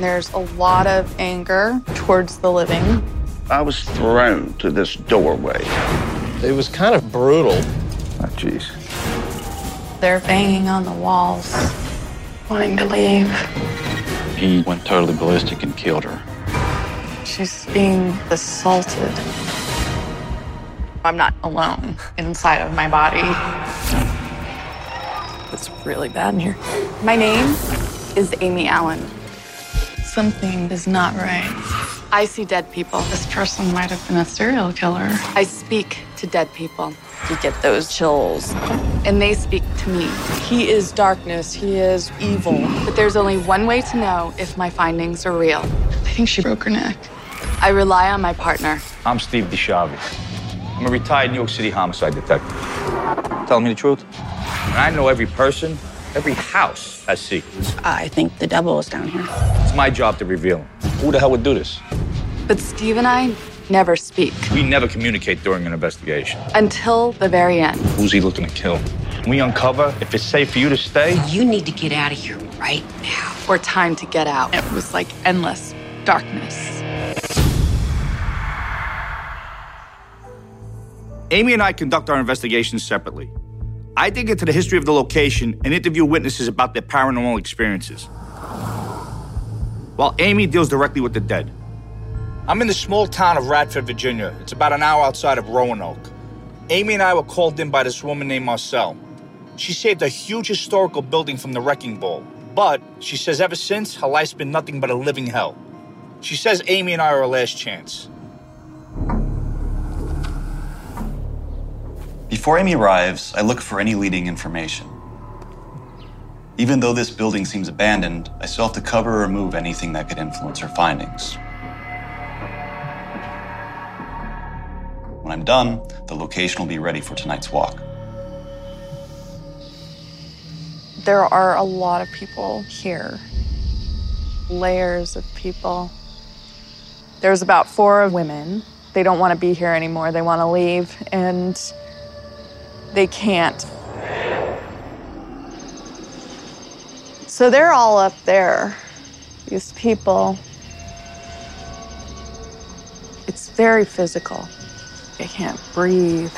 There's a lot of anger towards the living. I was thrown to this doorway. It was kind of brutal. Oh, jeez. They're banging on the walls, wanting to leave. He went totally ballistic and killed her. She's being assaulted. I'm not alone inside of my body. It's really bad in here. My name is Amy Allen. Something is not right. I see dead people. This person might have been a serial killer. I speak to dead people. You get those chills. And they speak to me. He is darkness. He is evil. But there's only one way to know if my findings are real. I think she broke her neck. I rely on my partner. I'm Steve DiSchiavi. I'm a retired New York City homicide detective. Telling me the truth? I know every person, every house has secrets. I think the devil is down here. It's my job to reveal them. Who the hell would do this? But Steve and I never speak We never communicate during an investigation. until the very end. Who's he looking to kill? We uncover if it's safe for you to stay. You need to get out of here right now. Or time to get out. It was like endless darkness. Amy and I conduct our investigations separately. I dig into the history of the location and interview witnesses about their paranormal experiences. While Amy deals directly with the dead. I'm in the small town of Radford, Virginia. It's about an hour outside of Roanoke. Amy and I were called in by this woman named Marcel. She saved a huge historical building from the wrecking ball, but she says ever since, her life's been nothing but a living hell. She says Amy and I are her last chance. Before Amy arrives, I look for any leading information. Even though this building seems abandoned, I still have to cover or remove anything that could influence her findings. When I'm done, the location will be ready for tonight's walk. There are a lot of people here. Layers of people. There's about four women. They don't want to be here anymore. They want to leave, and they can't. So they're all up there, these people. It's very physical. They can't breathe.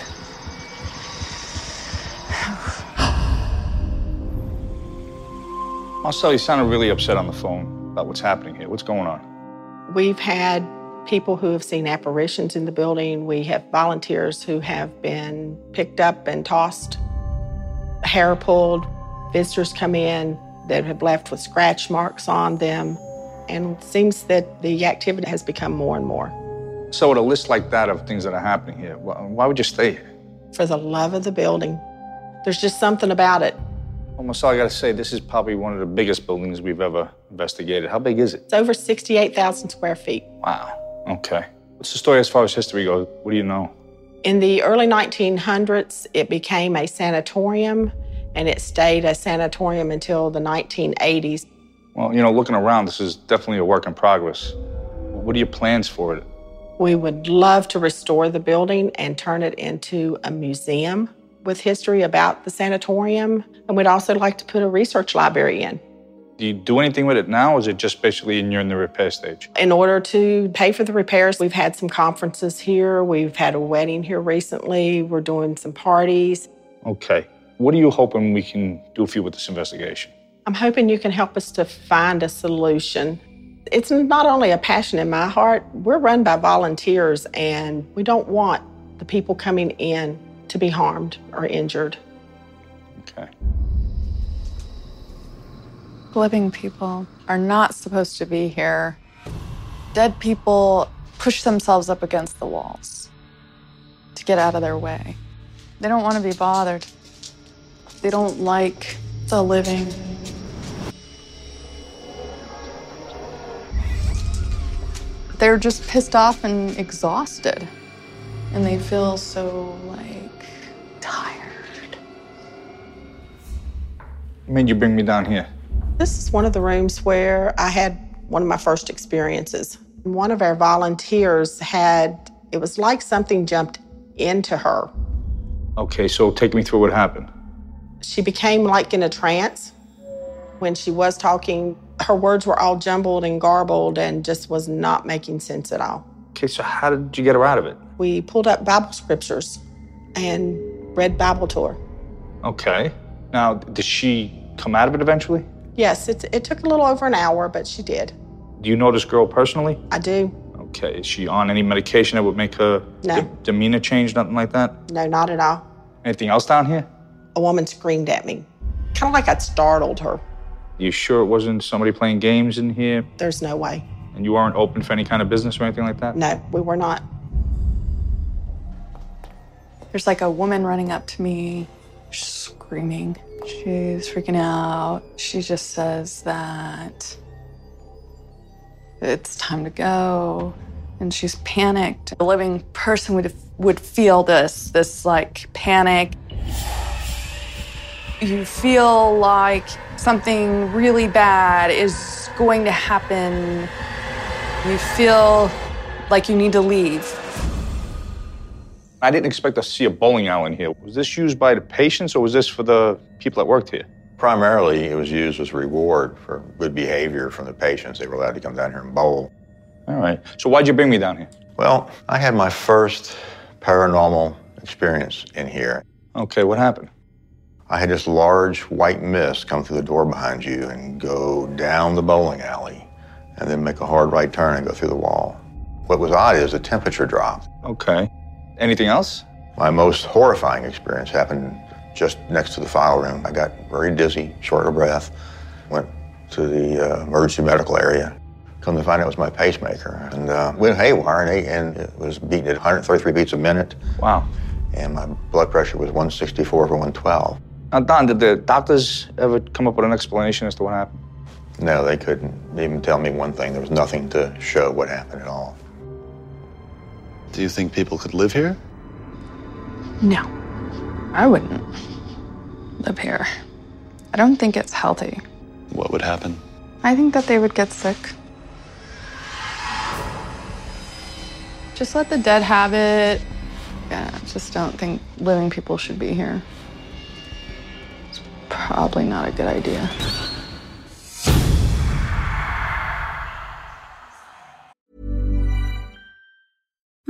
Marcel, you sounded really upset on the phone about what's happening here. What's going on? We've had people who have seen apparitions in the building. We have volunteers who have been picked up and tossed, hair pulled. Visitors come in that have left with scratch marks on them. And it seems that the activity has become more and more. So, with a list like that of things that are happening here, why would you stay here? For the love of the building. There's just something about it. Well, Marcel, I gotta say, this is probably one of the biggest buildings we've ever investigated. How big is it? It's over 68,000 square feet. Wow. Okay. What's the story as far as history goes? What do you know? In the early 1900s, it became a sanatorium, and it stayed a sanatorium until the 1980s. Well, you know, looking around, this is definitely a work in progress. What are your plans for it? We would love to restore the building and turn it into a museum with history about the sanatorium. And we'd also like to put a research library in. Do you do anything with it now, or is it just basically in, you're in the repair stage? In order to pay for the repairs, we've had some conferences here. We've had a wedding here recently. We're doing some parties. Okay. What are you hoping we can do for you with this investigation? I'm hoping you can help us to find a solution. It's not only a passion in my heart, we're run by volunteers, and we don't want the people coming in to be harmed or injured. Okay. Living people are not supposed to be here. Dead people push themselves up against the walls to get out of their way. They don't want to be bothered. They don't like the living. They're just pissed off and exhausted. And they feel so, like, tired. made you bring me down here? This is one of the rooms where I had one of my first experiences. One of our volunteers had, it was like something jumped into her. Okay, so take me through what happened. She became like in a trance. When she was talking, her words were all jumbled and garbled and just was not making sense at all. Okay, so how did you get her out of it? We pulled up Bible scriptures and read Bible to her. Okay. Now, did she come out of it eventually? Yes, it, it took a little over an hour, but she did. Do you know this girl personally? I do. Okay. Is she on any medication that would make her No. de- demeanor change, nothing like that? No, not at all. Anything else down here? A woman screamed at me, kind of like I'd startled her. You sure it wasn't somebody playing games in here There's no way. and you weren't open for any kind of business or anything like that? No, we were not. There's like a woman running up to me, screaming. She's freaking out. She just says that it's time to go. And she's panicked. A living person would would feel this, this like panic. You feel like something really bad is going to happen. You feel like you need to leave. I didn't expect to see a bowling alley in here. Was this used by the patients or was this for the people that worked here? Primarily, it was used as a reward for good behavior from the patients. They were allowed to come down here and bowl. All right. So why'd you bring me down here? Well, I had my first paranormal experience in here. Okay, what happened? I had this large white mist come through the door behind you and go down the bowling alley and then make a hard right turn and go through the wall. What was odd is the temperature dropped. Okay. Anything else? My most horrifying experience happened just next to the file room. I got very dizzy, short of breath, went to the uh, emergency medical area. Come to find out it was my pacemaker. And uh, went haywire, and, it- and it was beating at 133 beats a minute. Wow. And my blood pressure was 164 over 112. Now, Don, did the doctors ever come up with an explanation as to what happened? No, they couldn't even tell me one thing. There was nothing to show what happened at all. Do you think people could live here? No, I wouldn't live here. I don't think it's healthy. What would happen? I think that they would get sick. Just let the dead have it. Yeah, I just don't think living people should be here. It's probably not a good idea.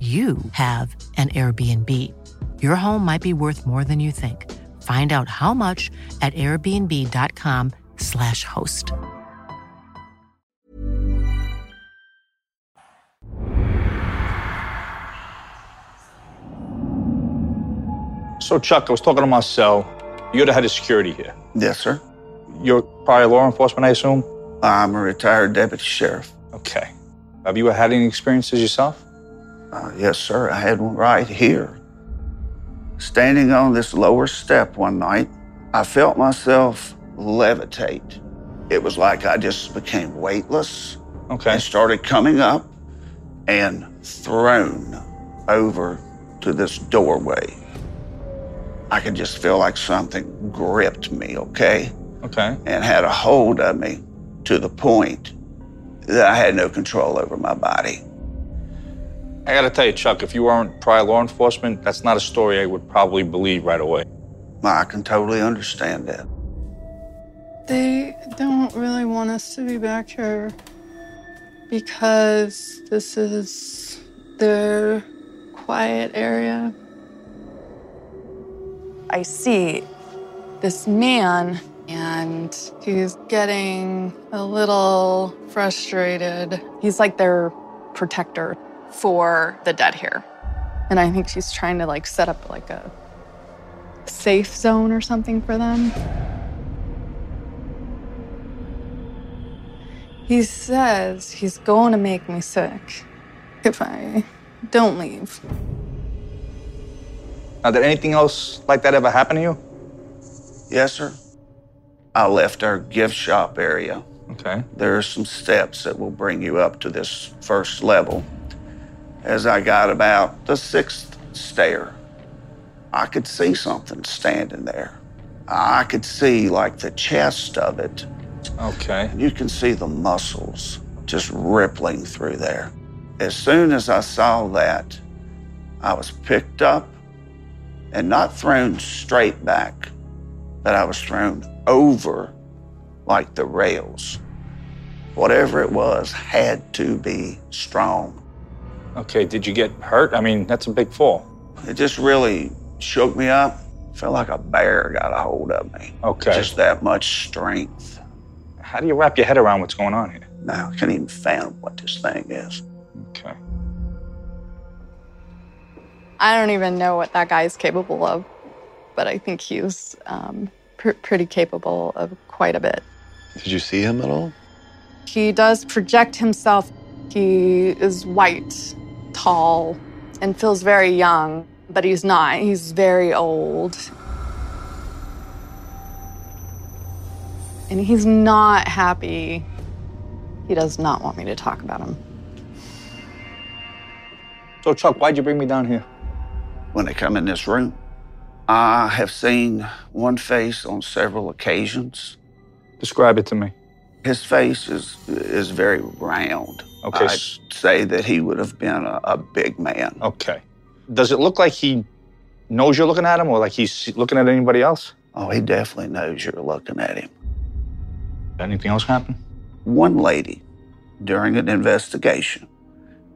you have an Airbnb. Your home might be worth more than you think. Find out how much at airbnb.com/slash host. So, Chuck, I was talking to Marcel. You're the head of security here. Yes, sir. You're prior law enforcement, I assume? I'm a retired deputy sheriff. Okay. Have you had any experiences yourself? Uh, yes, sir. I had one right here. Standing on this lower step one night, I felt myself levitate. It was like I just became weightless Okay. and started coming up and thrown over to this doorway. I could just feel like something gripped me, okay? Okay. And had a hold of me to the point that I had no control over my body. I gotta tell you, Chuck, if you weren't prior law enforcement, that's not a story I would probably believe right away. I can totally understand that. They don't really want us to be back here because this is their quiet area. I see this man, and he's getting a little frustrated. He's like their protector for the dead here. And I think she's trying to like set up like a safe zone or something for them. He says he's going to make me sick if I don't leave. Now, did anything else like that ever happen to you? Yes, sir. I left our gift shop area. Okay. There are some steps that will bring you up to this first level. As I got about the sixth stair, I could see something standing there. I could see like the chest of it. Okay. You can see the muscles just rippling through there. As soon as I saw that, I was picked up and not thrown straight back, but I was thrown over like the rails. Whatever it was had to be strong. Okay, did you get hurt? I mean, that's a big fall. It just really shook me up. Felt like a bear got a hold of me. Okay. Just that much strength. How do you wrap your head around what's going on here? Now, I can't even fathom what this thing is. Okay. I don't even know what that guy is capable of, but I think he's um, pr- pretty capable of quite a bit. Did you see him at all? He does project himself. He is white, tall, and feels very young, but he's not. He's very old. And he's not happy. He does not want me to talk about him. So, Chuck, why'd you bring me down here? When I come in this room, I have seen one face on several occasions. Describe it to me. His face is is very round. Okay. I'd say that he would have been a, a big man. Okay. Does it look like he knows you're looking at him or like he's looking at anybody else? Oh, he definitely knows you're looking at him. Anything else happen? One lady, during an investigation,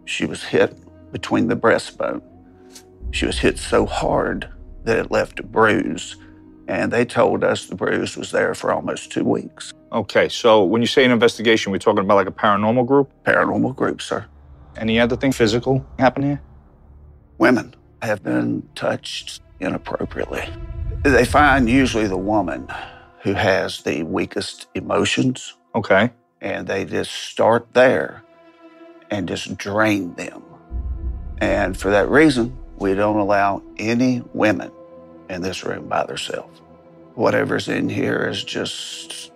she was hit between the breastbone. She was hit so hard that it left a bruise, and they told us the bruise was there for almost two weeks. Okay, so when you say an investigation, we're talking about like a paranormal group? Paranormal group, sir. Any other thing physical happen here? Women have been touched inappropriately. They find usually the woman who has the weakest emotions. Okay. And they just start there and just drain them. And for that reason, we don't allow any women in this room by themselves. Whatever's in here is just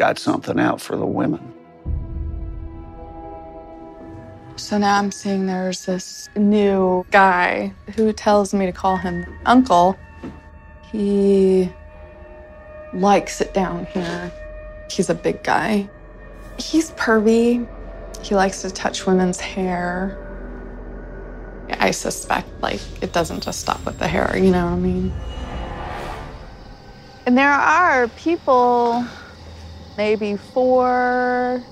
got something out for the women. So now I'm seeing there's this new guy who tells me to call him Uncle. He likes it down here. He's a big guy. He's pervy. He likes to touch women's hair. I suspect, like, it doesn't just stop with the hair, you know what I mean? And there are people, maybe four,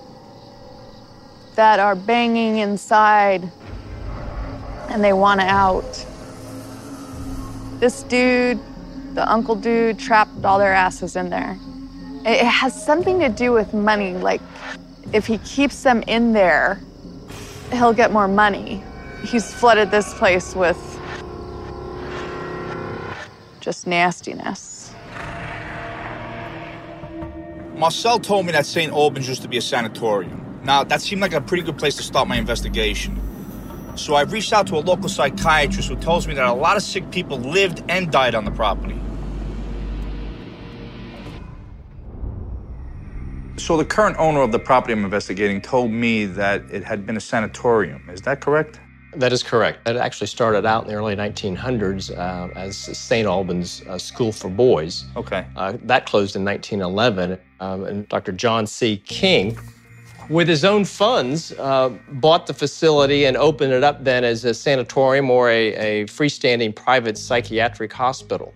that are banging inside and they want out. This dude, the uncle dude, trapped all their asses in there. It has something to do with money. Like, if he keeps them in there, he'll get more money. He's flooded this place with just nastiness. Marcel told me that St. Albans used to be a sanatorium. Now, that seemed like a pretty good place to start my investigation. So I reached out to a local psychiatrist who tells me that a lot of sick people lived and died on the property. So the current owner of the property I'm investigating told me that it had been a sanatorium. Is that correct? That is correct. It actually started out in the early 1900s uh, as St. Albans uh, School for Boys. Okay. Uh, that closed in 1911, um, and Dr. John C. King, with his own funds, uh, bought the facility and opened it up then as a sanatorium or a, a freestanding private psychiatric hospital.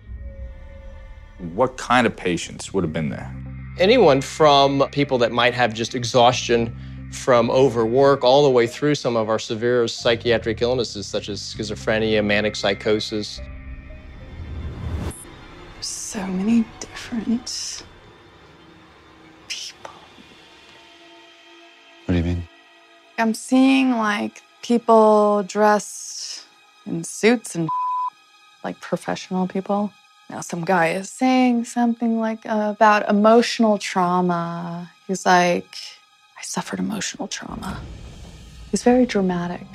What kind of patients would have been there? Anyone from people that might have just exhaustion from overwork all the way through some of our severe psychiatric illnesses such as schizophrenia, manic psychosis. So many different people. What do you mean? I'm seeing like people dressed in suits and like professional people. Now, some guy is saying something like uh, about emotional trauma. He's like, I suffered emotional trauma. He's very dramatic.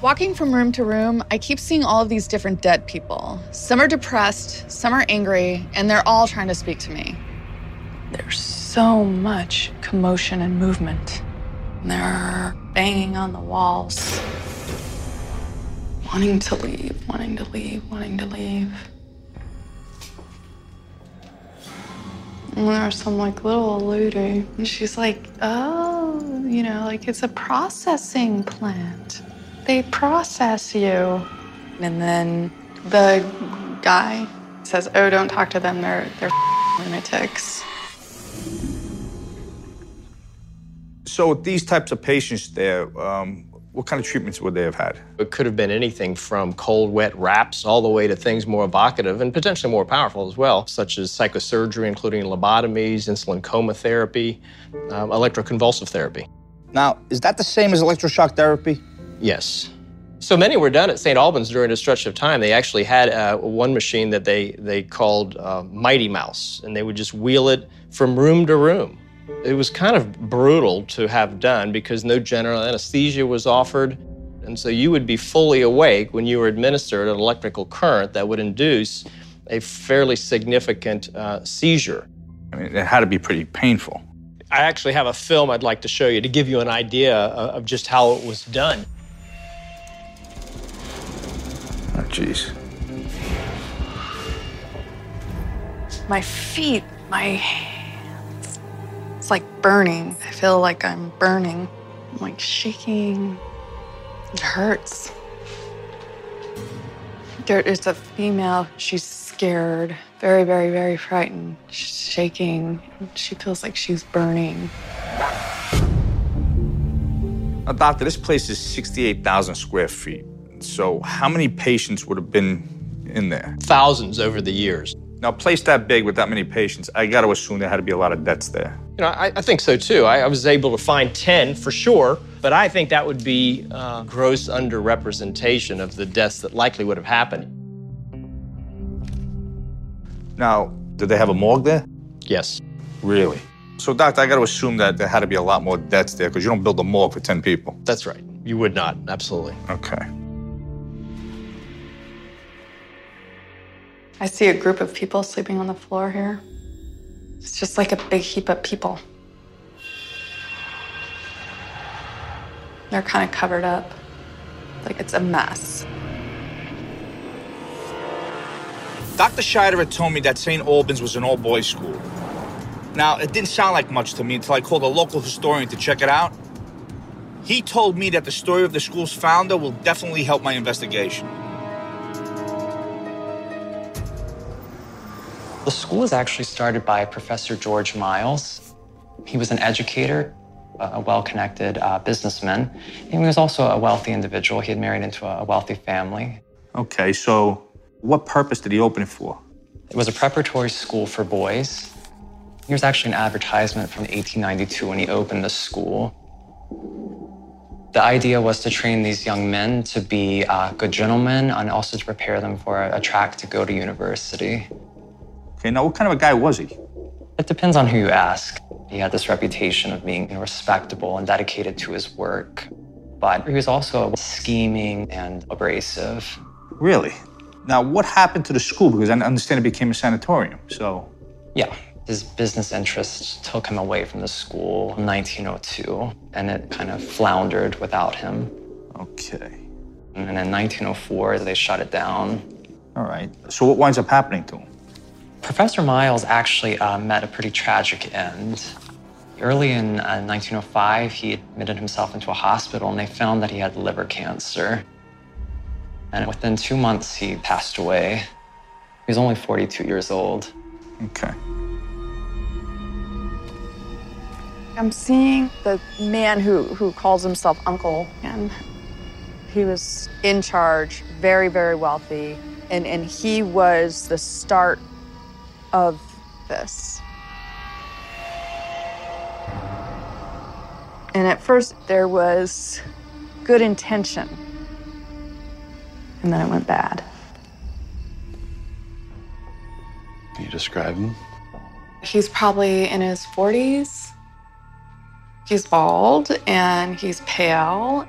Walking from room to room, I keep seeing all of these different dead people. Some are depressed, some are angry, and they're all trying to speak to me. There's so much commotion and movement. They're banging on the walls wanting to leave, wanting to leave, wanting to leave. There's some like little lady, and she's like, oh, you know, like it's a processing plant. They process you. And then the guy says, oh, don't talk to them. They're, they're lunatics. So these types of patients there, um, what kind of treatments would they have had? It could have been anything from cold, wet wraps all the way to things more evocative and potentially more powerful as well, such as psychosurgery, including lobotomies, insulin coma therapy, um, electroconvulsive therapy. Now, is that the same as electroshock therapy? Yes. So many were done at St. Albans during a stretch of time. They actually had uh, one machine that they, they called uh, Mighty Mouse, and they would just wheel it from room to room. It was kind of brutal to have done because no general anesthesia was offered. And so you would be fully awake when you were administered an electrical current that would induce a fairly significant uh, seizure. I mean, it had to be pretty painful. I actually have a film I'd like to show you to give you an idea of just how it was done. Oh, jeez. My feet, my hands, it's like burning. I feel like I'm burning. I'm like shaking. It hurts. There is a female, she's scared, very, very, very frightened. She's shaking. She feels like she's burning. Now, doctor, this place is 68,000 square feet. So, how many patients would have been in there? Thousands over the years. Now, a place that big with that many patients, I got to assume there had to be a lot of deaths there. You know, I, I think so too. I, I, was able to find 10 for sure, but I think that would be uh, gross underrepresentation of the deaths that likely would have happened. Now, did they have a morgue there? Yes. Really? So, doctor, I got to assume that there had to be a lot more deaths there because you don't build a morgue for 10 people. That's right. You would not, absolutely. Okay. I see a group of people sleeping on the floor here. It's just like a big heap of people. They're kind of covered up, like it's a mess. Dr. Scheider had told me that St. Albans was an all boys school. Now, it didn't sound like much to me until I called a local historian to check it out. He told me that the story of the school's founder will definitely help my investigation. The school was actually started by Professor George Miles. He was an educator, a well connected uh, businessman, and he was also a wealthy individual. He had married into a wealthy family. Okay, so what purpose did he open it for? It was a preparatory school for boys. Here's actually an advertisement from 1892 when he opened the school. The idea was to train these young men to be uh, good gentlemen and also to prepare them for a, a track to go to university. Okay, now what kind of a guy was he? It depends on who you ask. He had this reputation of being respectable and dedicated to his work, but he was also scheming and abrasive. Really? Now, what happened to the school? Because I understand it became a sanatorium, so. Yeah, his business interests took him away from the school in 1902, and it kind of floundered without him. Okay. And in 1904, they shut it down. All right. So, what winds up happening to him? Professor Miles actually uh, met a pretty tragic end. Early in uh, 1905, he admitted himself into a hospital, and they found that he had liver cancer. And within two months, he passed away. He was only 42 years old. Okay. I'm seeing the man who, who calls himself Uncle, and he was in charge, very, very wealthy, and, and he was the start of this. And at first, there was good intention, and then it went bad. Can you describe him? He's probably in his 40s. He's bald and he's pale.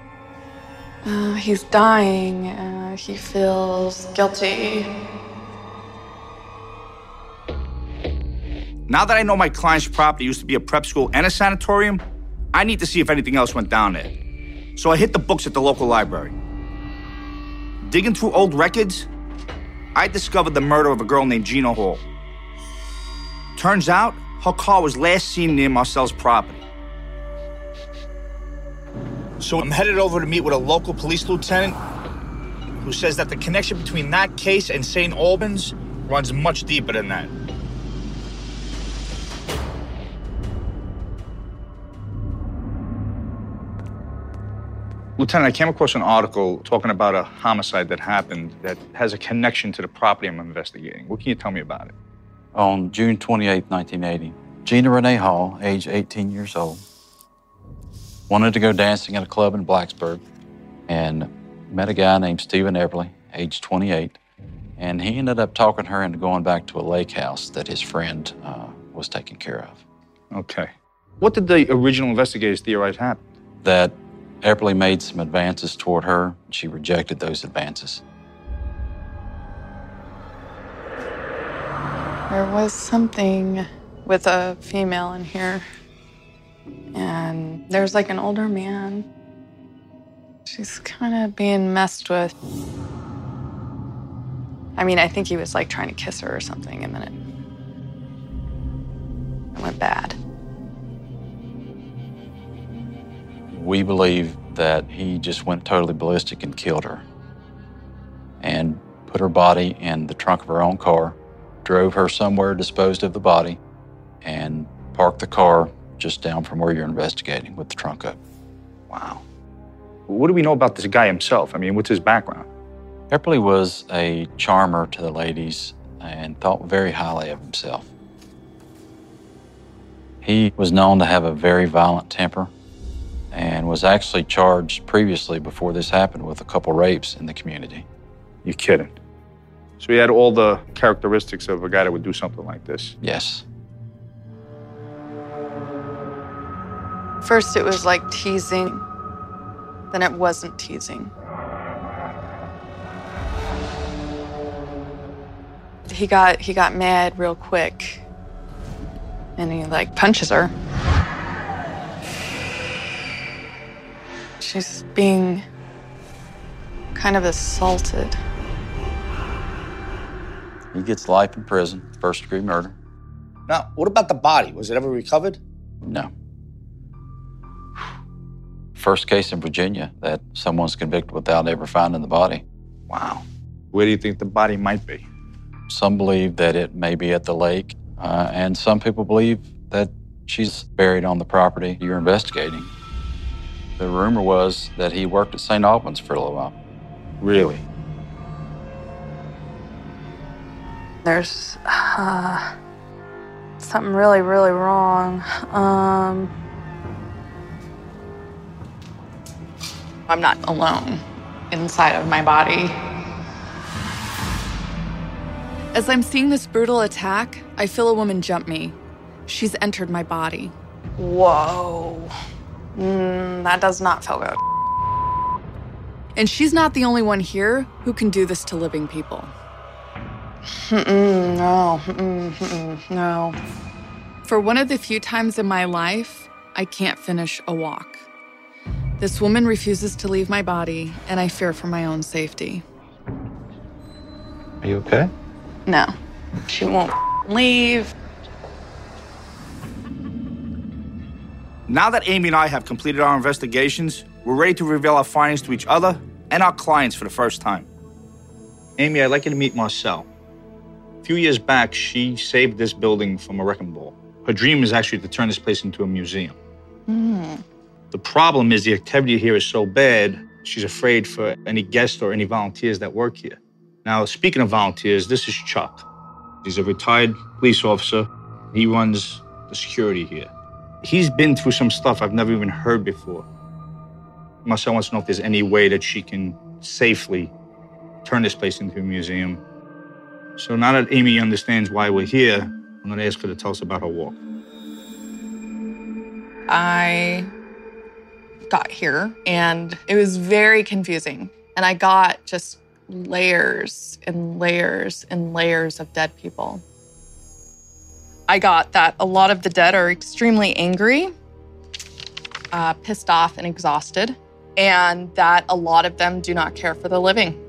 Uh, he's dying. Uh, he feels guilty. Now that I know my client's property used to be a prep school and a sanatorium, I need to see if anything else went down there. So I hit the books at the local library. Digging through old records, I discovered the murder of a girl named Gina Hall. Turns out, her car was last seen near Marcel's property. So I'm headed over to meet with a local police lieutenant who says that the connection between that case and St. Albans runs much deeper than that. Lieutenant, I came across an article talking about a homicide that happened that has a connection to the property I'm investigating. What can you tell me about it? On June 28, 1980, Gina Renee Hall, age 18 years old, wanted to go dancing at a club in Blacksburg and met a guy named Stephen Epperly, age 28, and he ended up talking her into going back to a lake house that his friend uh, was taking care of. Okay. What did the original investigators theorize happened? That Epperly made some advances toward her. She rejected those advances. There was something with a female in here. And there's like an older man. She's kind of being messed with. I mean, I think he was like trying to kiss her or something, and then it, it went bad. We believe that he just went totally ballistic and killed her and put her body in the trunk of her own car, drove her somewhere, disposed of the body, and parked the car just down from where you're investigating with the trunk up. Wow. What do we know about this guy himself? I mean, what's his background? Epperly was a charmer to the ladies and thought very highly of himself. He was known to have a very violent temper and was actually charged previously before this happened with a couple rapes in the community. You're kidding. So he had all the characteristics of a guy that would do something like this. Yes. First, it was like teasing, then it wasn't teasing. He got he got mad real quick. And he like punches her. She's being kind of assaulted. He gets life in prison, first degree murder. Now, what about the body? Was it ever recovered? No. First case in Virginia that someone's convicted without ever finding the body. Wow. Where do you think the body might be? Some believe that it may be at the lake, uh, and some people believe that she's buried on the property you're investigating. The rumor was that he worked at St. Albans for a little while. Really? There's uh, something really, really wrong. Um, I'm not alone inside of my body. As I'm seeing this brutal attack, I feel a woman jump me. She's entered my body. Whoa. Mm, that does not feel good. And she's not the only one here who can do this to living people. Mm-mm, no, mm-mm, mm-mm, no. For one of the few times in my life, I can't finish a walk. This woman refuses to leave my body, and I fear for my own safety. Are you okay? No, she won't leave. Now that Amy and I have completed our investigations, we're ready to reveal our findings to each other and our clients for the first time. Amy, I'd like you to meet Marcel. A few years back, she saved this building from a wrecking ball. Her dream is actually to turn this place into a museum. Mm. The problem is the activity here is so bad, she's afraid for any guests or any volunteers that work here. Now, speaking of volunteers, this is Chuck. He's a retired police officer. He runs the security here. He's been through some stuff I've never even heard before. Marcel wants to know if there's any way that she can safely turn this place into a museum. So now that Amy understands why we're here, I'm going to ask her to tell us about her walk. I got here and it was very confusing. And I got just layers and layers and layers of dead people. I got that a lot of the dead are extremely angry, uh, pissed off, and exhausted, and that a lot of them do not care for the living.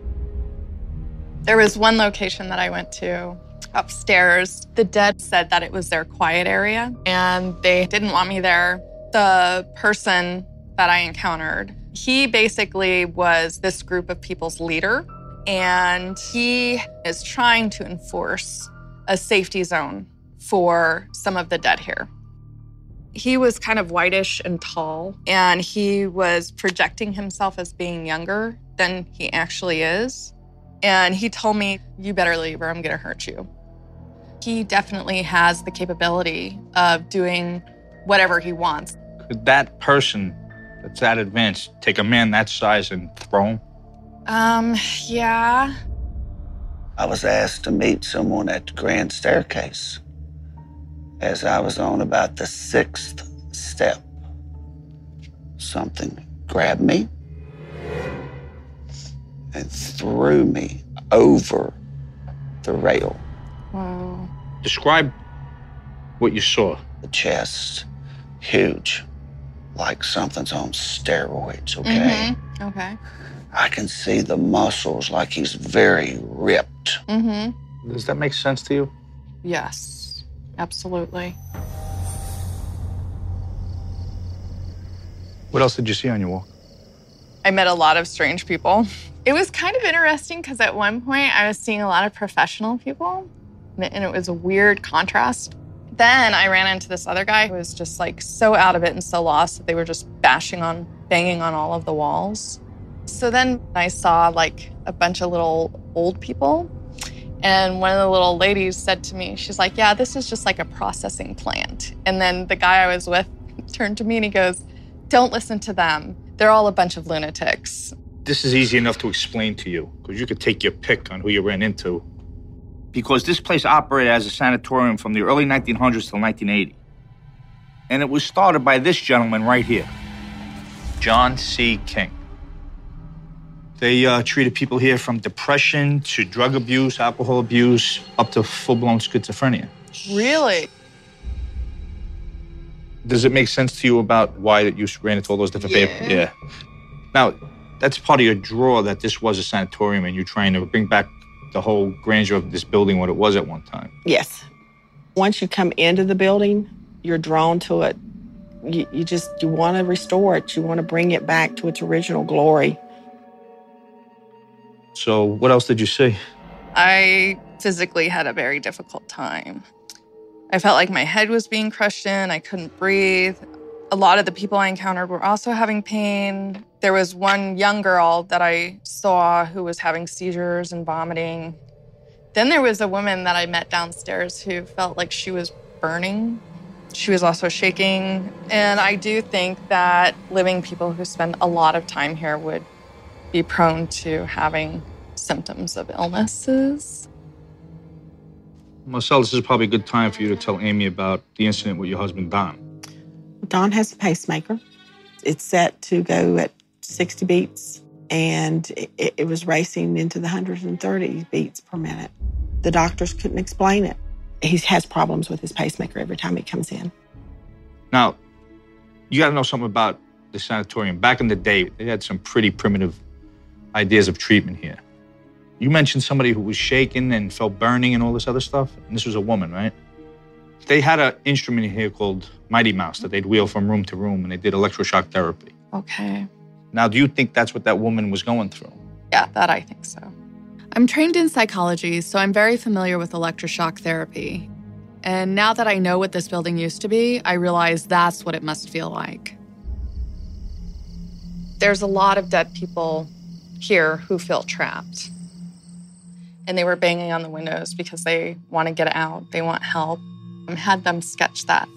There was one location that I went to upstairs. The dead said that it was their quiet area and they didn't want me there. The person that I encountered, he basically was this group of people's leader and he is trying to enforce a safety zone for some of the dead here. He was kind of whitish and tall, and he was projecting himself as being younger than he actually is. And he told me, You better leave or I'm gonna hurt you. He definitely has the capability of doing whatever he wants. Could that person that's that advanced take a man that size and throw him? Um, yeah. I was asked to meet someone at the grand staircase as I was on about the sixth step, something grabbed me and threw me over the rail. Wow. Describe what you saw. The chest, huge, like something's on steroids, okay? Mm-hmm. Okay. I can see the muscles like he's very ripped. Mm-hmm. Does that make sense to you? Yes. Absolutely. What else did you see on your walk? I met a lot of strange people. It was kind of interesting because at one point I was seeing a lot of professional people, and it was a weird contrast. Then I ran into this other guy who was just like so out of it and so lost that they were just bashing on, banging on all of the walls. So then I saw like a bunch of little old people. And one of the little ladies said to me, she's like, Yeah, this is just like a processing plant. And then the guy I was with turned to me and he goes, Don't listen to them. They're all a bunch of lunatics. This is easy enough to explain to you because you could take your pick on who you ran into. Because this place operated as a sanatorium from the early 1900s till 1980. And it was started by this gentleman right here, John C. King. They uh, treated people here from depression to drug abuse, alcohol abuse, up to full blown schizophrenia. Really? Does it make sense to you about why you ran into all those different Yeah. people? Yeah. Now, that's part of your draw that this was a sanatorium and you're trying to bring back the whole grandeur of this building, what it was at one time. Yes. Once you come into the building, you're drawn to it. You, you just you want to restore it. You want to bring it back to its original glory. So, what else did you see? I physically had a very difficult time. I felt like my head was being crushed in, I couldn't breathe. A lot of the people I encountered were also having pain. There was one young girl that I saw who was having seizures and vomiting. Then there was a woman that I met downstairs who felt like she was burning. She was also shaking. And I do think that living people who spend a lot of time here would be prone to having symptoms of illnesses. Marcel, this is probably a good time for you to tell Amy about the incident with your husband, Don. Don has a pacemaker. It's set to go at 60 beats, and it, it was racing into the 130 beats per minute. The doctors couldn't explain it. He has problems with his pacemaker every time he comes in. Now, you got to know something about the sanatorium. Back in the day, they had some pretty primitive ideas of treatment here. You mentioned somebody who was shaking and felt burning and all this other stuff, and this was a woman, right? They had an instrument here called Mighty Mouse that they'd wheel from room to room, and they did electroshock therapy. Okay. Now, do you think that's what that woman was going through? Yeah, that I think so. I'm trained in psychology, so I'm very familiar with electroshock therapy. And now that I know what this building used to be, I realize that's what it must feel like. There's a lot of dead people here who feel trapped. And they were banging on the windows because they want to get out, they want help. I had them sketch that.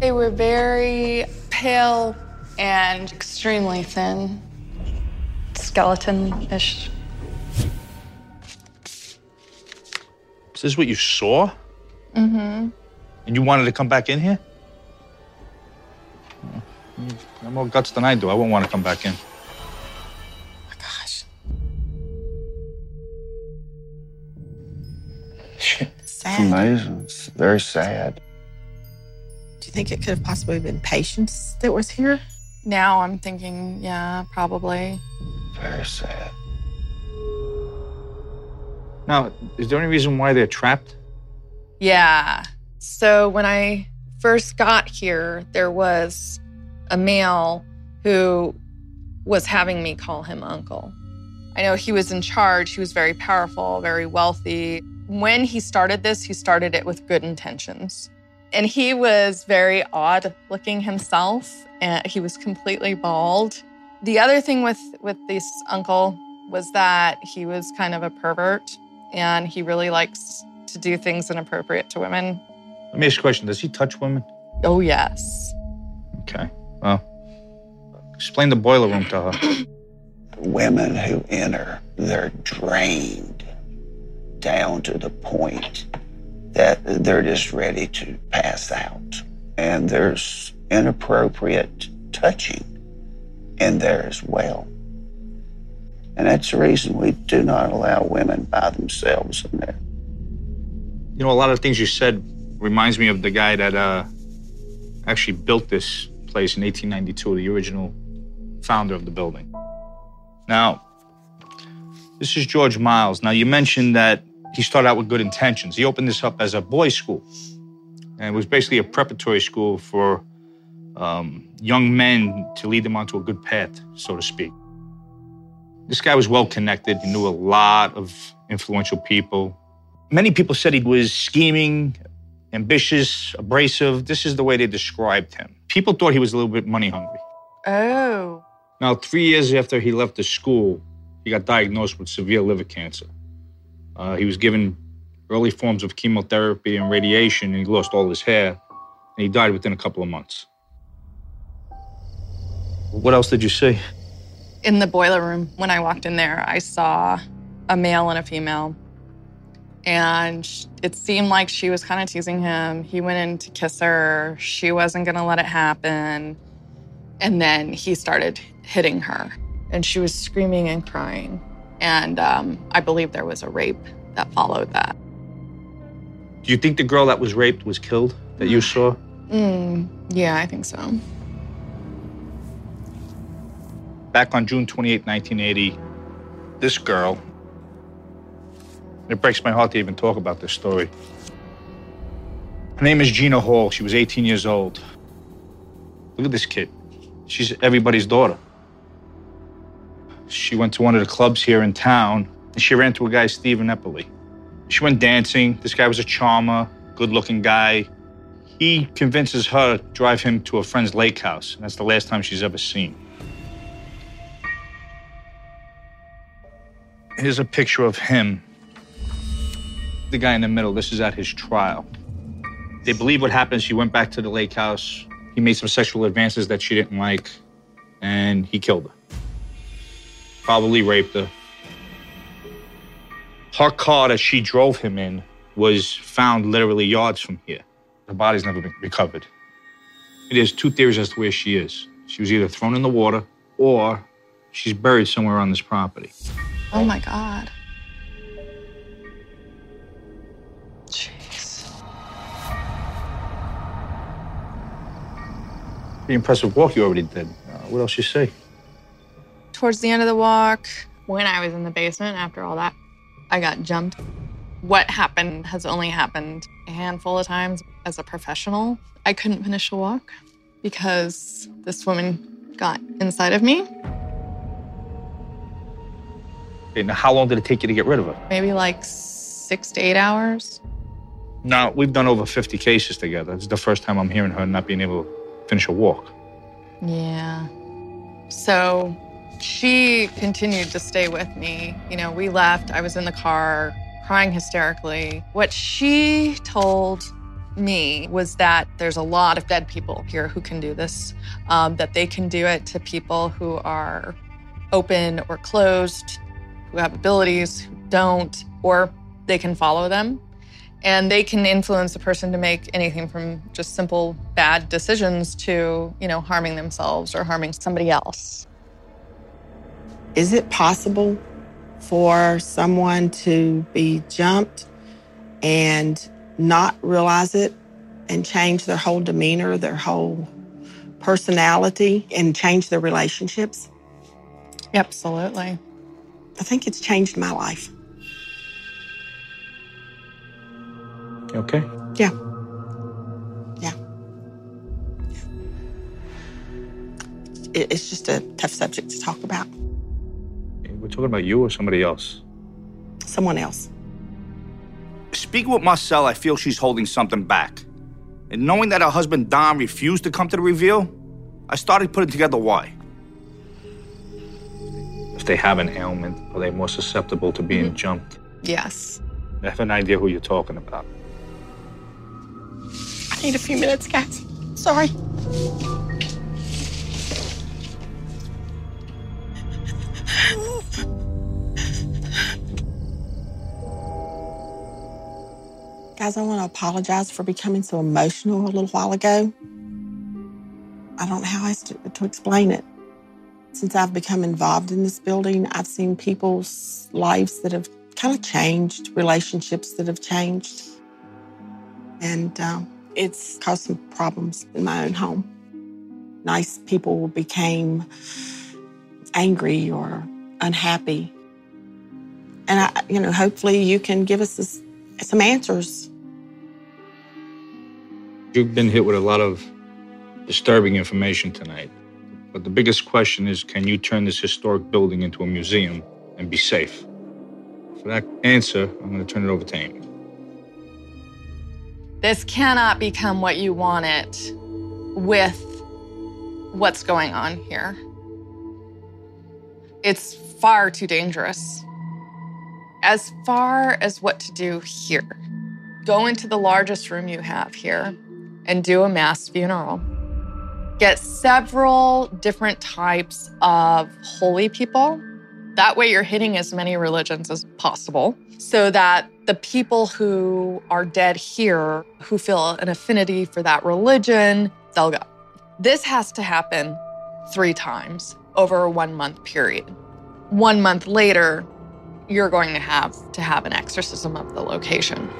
They were very pale and extremely thin, skeleton ish. Is this what you saw? Mm-hmm. And you wanted to come back in here? You have more guts than I do. I wouldn't want to come back in. It's amazing. It's very sad. Do you think it could have possibly been patients that was here? Now I'm thinking, yeah, probably. Very sad. Now, is there any reason why they're trapped? Yeah. So when I first got here, there was a male who was having me call him uncle. I know he was in charge, he was very powerful, very wealthy. When he started this, he started it with good intentions. And he was very odd looking himself, and he was completely bald. The other thing with, with this uncle was that he was kind of a pervert and he really likes to do things inappropriate to women. Let me ask you a question. Does he touch women? Oh, yes. Okay. Well, explain the boiler room to her. Women who enter, they're drained down to the point that they're just ready to pass out. And there's inappropriate touching in there as well. And that's the reason we do not allow women by themselves in there. You know, a lot of things you said reminds me of the guy that uh, actually built this place in 1892, the original founder of the building. Now, this is George Miles. Now, you mentioned that he started out with good intentions. He opened this up as a boys' school, and it was basically a preparatory school for um, young men to lead them onto a good path, so to speak. This guy was well connected. He knew a lot of influential people. Many people said he was scheming, ambitious, abrasive. This is the way they described him. People thought he was a little bit money hungry. Oh. Now, three years after he left the school, he got diagnosed with severe liver cancer. Uh, he was given early forms of chemotherapy and radiation, and he lost all his hair, and he died within a couple of months. What else did you see? In the boiler room, when I walked in there, I saw a male and a female. And it seemed like she was kind of teasing him. He went in to kiss her. She wasn't going to let it happen. And then he started hitting her, and she was screaming and crying. And um, I believe there was a rape that followed that. Do you think the girl that was raped was killed that you saw? Mm, yeah, I think so. Back on June 28, 1980, this girl, it breaks my heart to even talk about this story. Her name is Gina Hall. She was 18 years old. Look at this kid. She's everybody's daughter. She went to one of the clubs here in town and she ran into a guy, Stephen Epperly. She went dancing. This guy was a charmer, good looking guy. He convinces her to drive him to a friend's lake house. And that's the last time she's ever seen. Here's a picture of him. The guy in the middle, this is at his trial. They believe what happened. She went back to the lake house. He made some sexual advances that she didn't like, and he killed her. Probably raped her. Her car that she drove him in was found literally yards from here. Her body's never been recovered. There's two theories as to where she is. She was either thrown in the water or she's buried somewhere on this property. Oh my God. Jeez. Pretty impressive walk you already did. Uh, what else you say? Towards the end of the walk, when I was in the basement after all that, I got jumped. What happened has only happened a handful of times as a professional. I couldn't finish a walk because this woman got inside of me. And how long did it take you to get rid of her? Maybe like six to eight hours. Now, we've done over 50 cases together. It's the first time I'm hearing her not being able to finish a walk. Yeah. So she continued to stay with me. You know, we left, I was in the car crying hysterically. What she told me was that there's a lot of dead people here who can do this, um, that they can do it to people who are open or closed, who have abilities, who don't, or they can follow them. And they can influence a person to make anything from just simple bad decisions to, you know, harming themselves or harming somebody else. Is it possible for someone to be jumped and not realize it and change their whole demeanor, their whole personality, and change their relationships? Absolutely. I think it's changed my life. Okay? Yeah. Yeah. It- It's just a tough subject to talk about. We're talking about you or somebody else? Someone else. Speaking with Marcel, I feel she's holding something back. And knowing that her husband Don refused to come to the reveal, I started putting together why. If they have an ailment, are they more susceptible to being mm-hmm. jumped? Yes. I have an idea who you're talking about. I need a few minutes, guys. Sorry. Guys, I want to apologize for becoming so emotional a little while ago. I don't know how else to, to explain it. Since I've become involved in this building, I've seen people's lives that have kind of changed, relationships that have changed. And um, it's caused some problems in my own home. Nice people became angry or unhappy. And I, you know, hopefully you can give us this, some answers. You've been hit with a lot of disturbing information tonight. But the biggest question is can you turn this historic building into a museum and be safe? For that answer, I'm going to turn it over to Amy. This cannot become what you want it with what's going on here. It's far too dangerous. As far as what to do here, go into the largest room you have here and do a mass funeral. Get several different types of holy people. That way, you're hitting as many religions as possible so that the people who are dead here, who feel an affinity for that religion, they'll go. This has to happen three times over a one month period. One month later, you're going to have to have an exorcism of the location,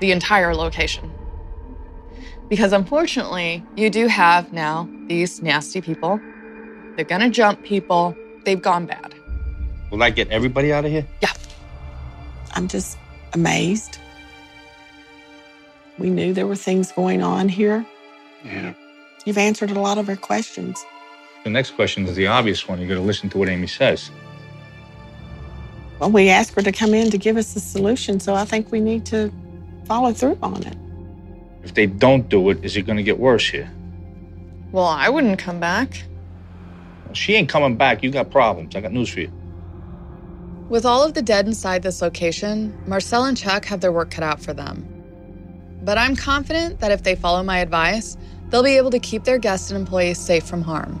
the entire location. Because unfortunately, you do have now these nasty people. They're gonna jump people. They've gone bad. Will that get everybody out of here? Yeah. I'm just amazed. We knew there were things going on here. Yeah. You've answered a lot of our questions. The next question is the obvious one. You got to listen to what Amy says. Well, we asked her to come in to give us a solution, so I think we need to follow through on it. If they don't do it, is it going to get worse here? Well, I wouldn't come back. She ain't coming back. You got problems. I got news for you. With all of the dead inside this location, Marcel and Chuck have their work cut out for them. But I'm confident that if they follow my advice, they'll be able to keep their guests and employees safe from harm.